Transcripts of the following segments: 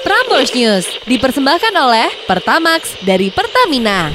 Prambors News dipersembahkan oleh Pertamax dari Pertamina.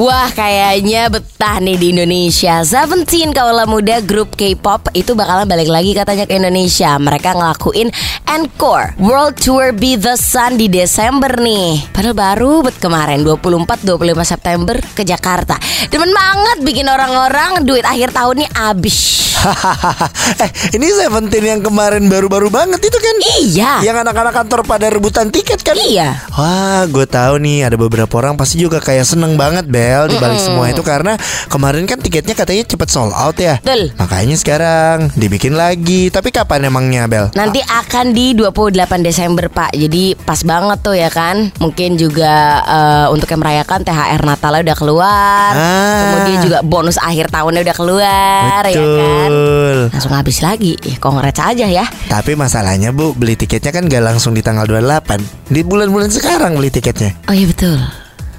Wah kayaknya betah nih di Indonesia. Seventeen kaulah muda grup K-pop itu bakalan balik lagi katanya ke Indonesia. Mereka ngelakuin Encore World Tour Be The Sun di Desember nih. Padahal baru bet kemarin 24-25 September ke Jakarta. Demen banget bikin orang-orang duit akhir tahun nih abis eh ini Seventeen yang kemarin baru-baru banget itu kan? Iya Yang anak-anak kantor pada rebutan tiket kan? Iya Wah, gue tahu nih ada beberapa orang pasti juga kayak seneng banget Bel di balik semua itu karena kemarin kan tiketnya katanya cepet sold out ya. Betul. Makanya sekarang dibikin lagi. Tapi kapan emangnya Bel? Nanti akan di 28 Desember Pak Jadi pas banget tuh ya kan Mungkin juga eh, untuk yang merayakan THR Natalnya udah keluar Ah. Kemudian juga bonus akhir tahunnya udah keluar ya kan Betul. Langsung habis lagi ya, Kongres aja ya Tapi masalahnya Bu, beli tiketnya kan gak langsung di tanggal 28 Di bulan-bulan sekarang beli tiketnya Oh iya betul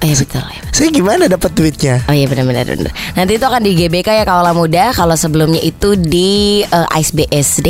Oh iya betul, iya betul. Saya gimana dapat duitnya? Oh iya benar-benar benar. Nanti itu akan di GBK ya Kaula Muda Kalau sebelumnya itu di eh, Ice BSD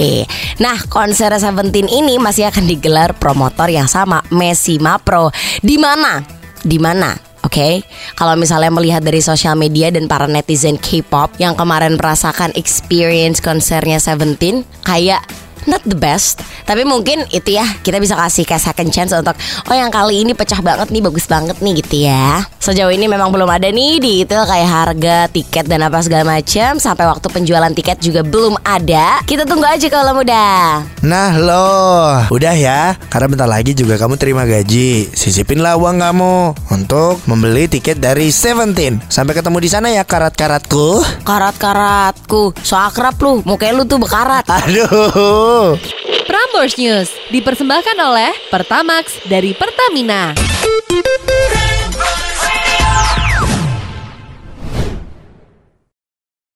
Nah konser Seventeen ini masih akan digelar promotor yang sama Messi Mapro Di mana? Di mana? Oke, kalau misalnya melihat dari sosial media dan para netizen K-pop yang kemarin merasakan experience konsernya Seventeen, kayak not the best tapi mungkin itu ya kita bisa kasih kayak second chance untuk oh yang kali ini pecah banget nih bagus banget nih gitu ya. Sejauh ini memang belum ada nih di itu kayak harga tiket dan apa segala macam sampai waktu penjualan tiket juga belum ada. Kita tunggu aja kalau mudah. Nah loh, udah ya. Karena bentar lagi juga kamu terima gaji. Sisipinlah uang kamu Untuk membeli tiket dari Seventeen. Sampai ketemu di sana ya karat-karatku. Karat-karatku. So akrab lu mukanya lu tuh bekarat. Aduh Prambors News dipersembahkan oleh Pertamax dari Pertamina.